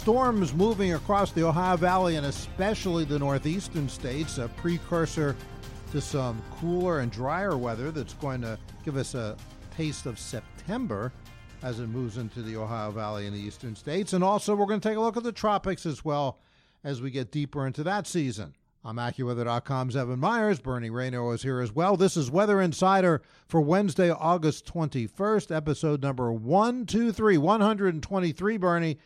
Storms moving across the Ohio Valley and especially the northeastern states, a precursor to some cooler and drier weather that's going to give us a taste of September as it moves into the Ohio Valley and the eastern states. And also, we're going to take a look at the tropics as well as we get deeper into that season. I'm AccuWeather.com's Evan Myers. Bernie Rayno is here as well. This is Weather Insider for Wednesday, August 21st, episode number 123, 123, Bernie.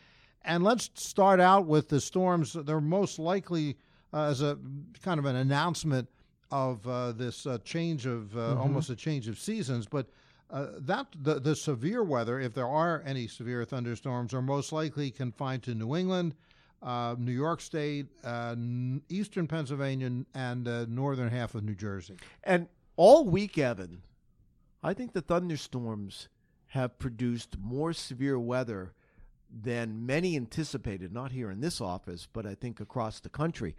And let's start out with the storms. They're most likely uh, as a kind of an announcement of uh, this uh, change of uh, mm-hmm. almost a change of seasons, but uh, that the, the severe weather, if there are any severe thunderstorms, are most likely confined to New England, uh, New York State, uh, eastern Pennsylvania, and uh, northern half of New Jersey. And all week, Evan, I think the thunderstorms have produced more severe weather than many anticipated, not here in this office, but I think across the country.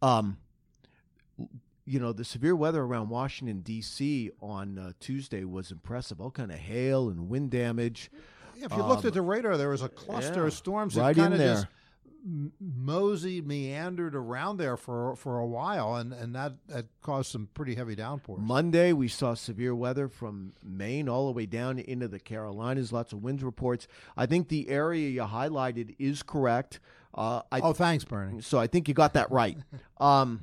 Um, you know, the severe weather around Washington D.C. on uh, Tuesday was impressive. All kind of hail and wind damage. If you um, looked at the radar, there was a cluster yeah, of storms right that kind of just moseyed, meandered around there for for a while, and and that, that caused some pretty heavy downpours. Monday, we saw severe weather from Maine all the way down into the Carolinas. Lots of winds reports. I think the area you highlighted is correct. Uh, I, oh, thanks, Bernie. So I think you got that right. um,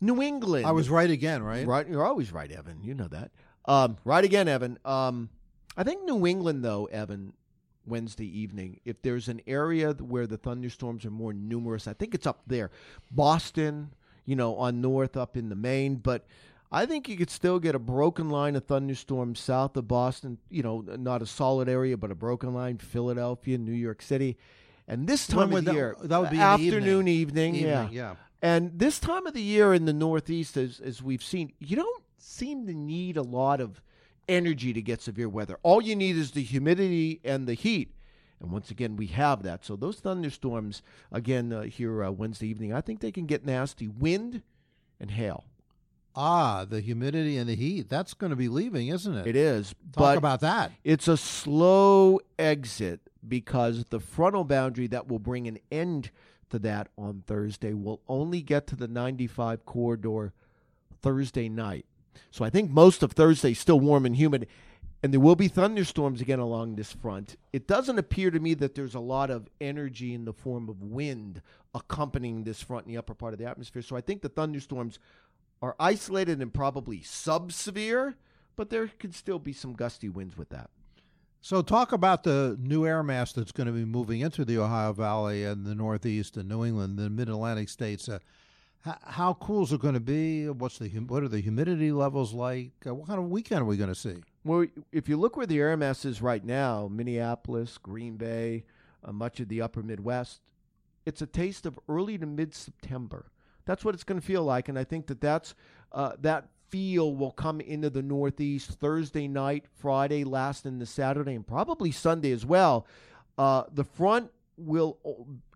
New England. I was right again, right? Right. You're always right, Evan. You know that. Um, right again, Evan. Um, I think New England, though, Evan, Wednesday evening, if there's an area where the thunderstorms are more numerous, I think it's up there. Boston, you know, on north up in the Maine, but I think you could still get a broken line of thunderstorms south of Boston, you know, not a solid area, but a broken line, Philadelphia, New York City. And this time of that, year, that would be afternoon, evening. evening, evening yeah. yeah. And this time of the year in the Northeast, as, as we've seen, you don't seem to need a lot of energy to get severe weather. All you need is the humidity and the heat. And once again, we have that. So those thunderstorms, again, uh, here uh, Wednesday evening, I think they can get nasty. Wind and hail. Ah, the humidity and the heat. That's going to be leaving, isn't it? It is. Talk but about that. It's a slow exit because the frontal boundary that will bring an end to that on Thursday. We'll only get to the 95 corridor Thursday night. So I think most of Thursday is still warm and humid, and there will be thunderstorms again along this front. It doesn't appear to me that there's a lot of energy in the form of wind accompanying this front in the upper part of the atmosphere. So I think the thunderstorms are isolated and probably sub severe, but there could still be some gusty winds with that. So, talk about the new air mass that's going to be moving into the Ohio Valley and the Northeast and New England, the Mid Atlantic states. Uh, how, how cool is it going to be? What's the what are the humidity levels like? Uh, what kind of weekend are we going to see? Well, if you look where the air mass is right now, Minneapolis, Green Bay, uh, much of the upper Midwest, it's a taste of early to mid September. That's what it's going to feel like, and I think that that's uh, that feel will come into the Northeast Thursday night, Friday, last in the Saturday, and probably Sunday as well. Uh, the front will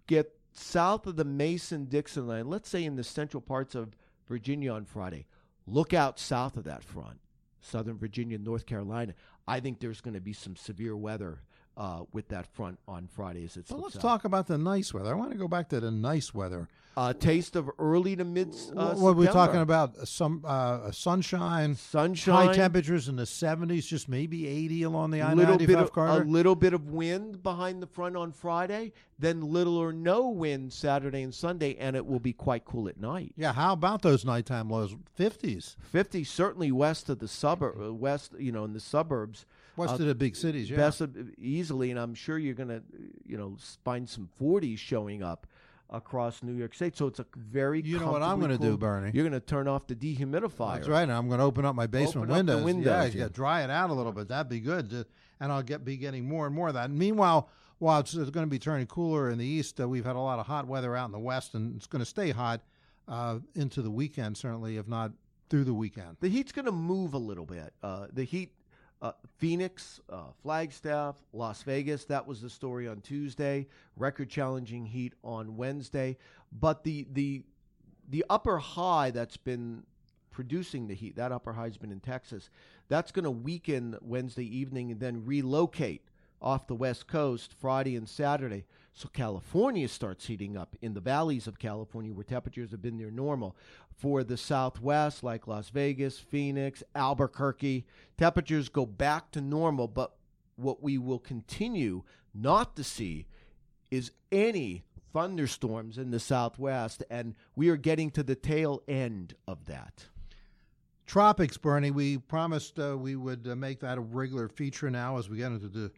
get south of the Mason Dixon line, let's say in the central parts of Virginia on Friday. Look out south of that front, Southern Virginia, North Carolina. I think there's going to be some severe weather uh, with that front on Friday as it's. Well, let's talk about the nice weather. I want to go back to the nice weather. A uh, taste of early to mid. Uh, what are we talking about? Some uh, sunshine, sunshine, high temperatures in the seventies, just maybe eighty along the I ninety five corridor. A little bit of wind behind the front on Friday, then little or no wind Saturday and Sunday, and it will be quite cool at night. Yeah, how about those nighttime lows? Fifties, fifties, certainly west of the suburb, uh, west, you know, in the suburbs. West uh, of the big cities, yeah. Best of, easily, and I'm sure you're going to, you know, find some 40s showing up across New York State. So it's a very You know what I'm going to do, Bernie? You're going to turn off the dehumidifier. That's right. And I'm going to open up my basement Open windows. windows, yeah, yeah. dry it out a little bit. That'd be good. And I'll get be getting more and more of that. And meanwhile, while it's, it's going to be turning cooler in the east, uh, we've had a lot of hot weather out in the west, and it's going to stay hot uh, into the weekend, certainly, if not through the weekend. The heat's going to move a little bit. Uh, the heat, uh, Phoenix, uh, Flagstaff, Las Vegas. That was the story on Tuesday. Record challenging heat on Wednesday. But the the the upper high that's been producing the heat, that upper high has been in Texas. That's going to weaken Wednesday evening and then relocate off the west coast Friday and Saturday. So California starts heating up in the valleys of California where temperatures have been near normal. For the southwest, like Las Vegas, Phoenix, Albuquerque, temperatures go back to normal. But what we will continue not to see is any thunderstorms in the southwest, and we are getting to the tail end of that. Tropics, Bernie. We promised uh, we would uh, make that a regular feature now as we get into the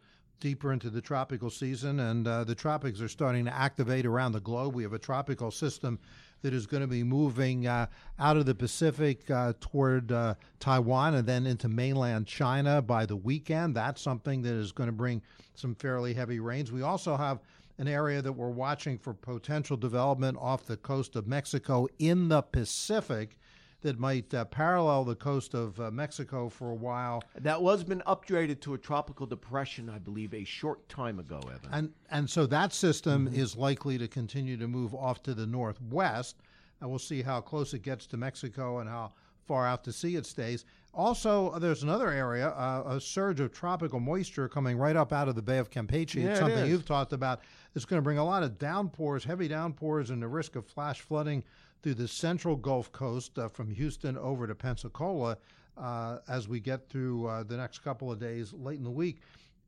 deeper into the tropical season, and uh, the tropics are starting to activate around the globe. We have a tropical system that is going to be moving uh, out of the Pacific uh, toward uh, Taiwan and then into mainland China by the weekend. That's something that is going to bring some fairly heavy rains. We also have an area that we're watching for potential development off the coast of Mexico in the Pacific that might uh, parallel the coast of uh, Mexico for a while. That was been upgraded to a tropical depression, I believe, a short time ago, Evan. And and so that system is likely to continue to move off to the northwest, and we'll see how close it gets to Mexico and how far out to sea it stays. Also, uh, there's another area, uh, a surge of tropical moisture coming right up out of the Bay of Campeche. Yeah, it's something is. you've talked about. It's going to bring a lot of downpours, heavy downpours, and the risk of flash flooding through the central Gulf Coast uh, from Houston over to Pensacola uh, as we get through uh, the next couple of days late in the week.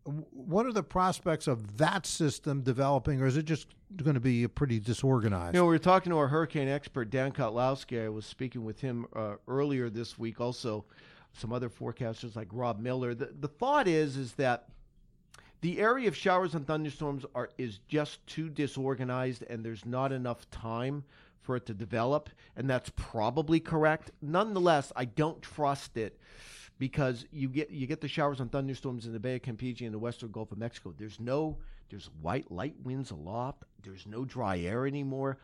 What are the prospects of that system developing, or is it just going to be pretty disorganized? You know, we were talking to our hurricane expert, Dan Kottlowski. I was speaking with him uh, earlier this week. Also, some other forecasters like Rob Miller. The, the thought is is that the area of showers and thunderstorms are is just too disorganized, and there's not enough time for it to develop, and that's probably correct. Nonetheless, I don't trust it because you get you get the showers and thunderstorms in the Bay of Campeche and the western Gulf of Mexico. There's no there's white light winds aloft. There's no dry air anymore.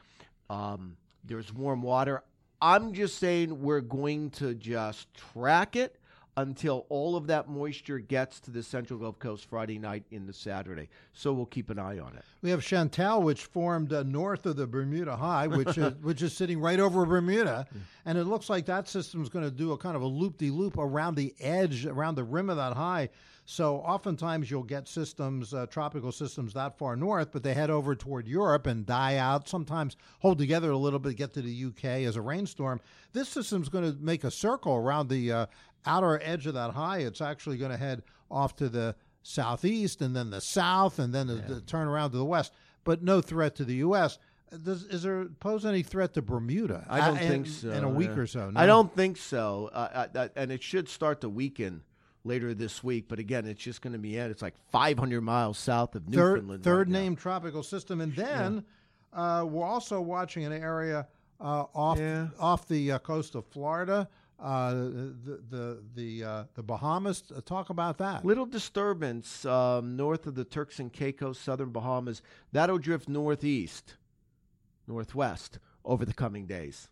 Um, there's warm water. I'm just saying we're going to just track it until all of that moisture gets to the central Gulf Coast Friday night into Saturday. So we'll keep an eye on it. We have Chantal, which formed uh, north of the Bermuda High, which is, which is sitting right over Bermuda, and it looks like that system is going to do a kind of a loop-de-loop around the edge, around the rim of that high. So oftentimes you'll get systems, uh, tropical systems that far north, but they head over toward Europe and die out. Sometimes hold together a little bit, get to the UK as a rainstorm. This system's going to make a circle around the uh, outer edge of that high. It's actually going to head off to the southeast and then the south and then the, the turn around to the west, but no threat to the U.S. Does, is there pose any threat to Bermuda? I don't Uh, think in, so. In a week yeah. or so. I no? don't think so. Uh, uh, uh, and it should start to weaken later this week. But again, it's just going to be at it's like 500 miles south of Newfoundland. third right now. named tropical system, and then uh, we're also watching an area uh, off Yeah. off the uh, coast of Florida, uh, the the the uh, the Bahamas. Uh, talk about that. Little disturbance um, north of the Turks and Caicos, southern Bahamas. That'll drift northeast, northwest over the coming days.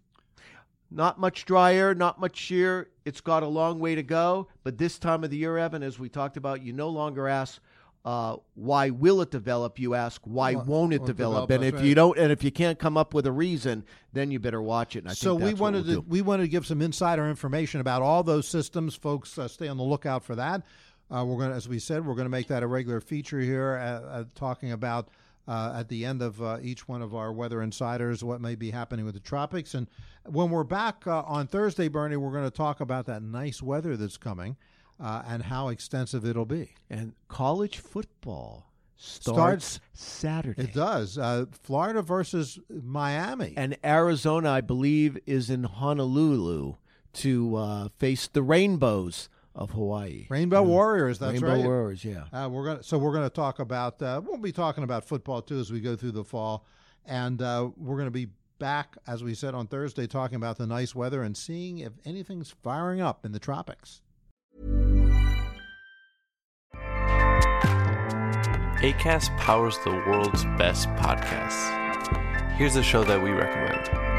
Not much dry air, not much shear. It's got a long way to go. But this time of the year, Evan, as we talked about, you no longer ask, uh, why will it develop? You ask, why Well, won't it develop? develop, And if right. you don't, and if you can't come up with a reason, then you better watch it. And I so we wanted we'll to do. we wanted to give some insider information about all those systems. Folks, uh, stay on the lookout for that. Uh, we're going, to as we said, we're going to make that a regular feature here, uh, uh, talking about uh, at the end of uh, each one of our weather insiders what may be happening with the tropics. And when we're back uh, on Thursday, Bernie, we're going to talk about that nice weather that's coming uh, and how extensive it'll be. And college football Starts- starts, Saturday. It does. Uh, Florida versus Miami. And Arizona, I believe, is in Honolulu to uh, face the Rainbows of Hawaii. Rainbow Warriors. That's Rainbow right. Rainbow Warriors, yeah. Uh, we're gonna so we're gonna talk about uh, we'll be talking about football too as we go through the fall, And uh, we're going to be back, as we said on Thursday, talking about the nice weather and seeing if anything's firing up in the tropics. ACAST powers the world's best podcasts. Here's a show that we recommend.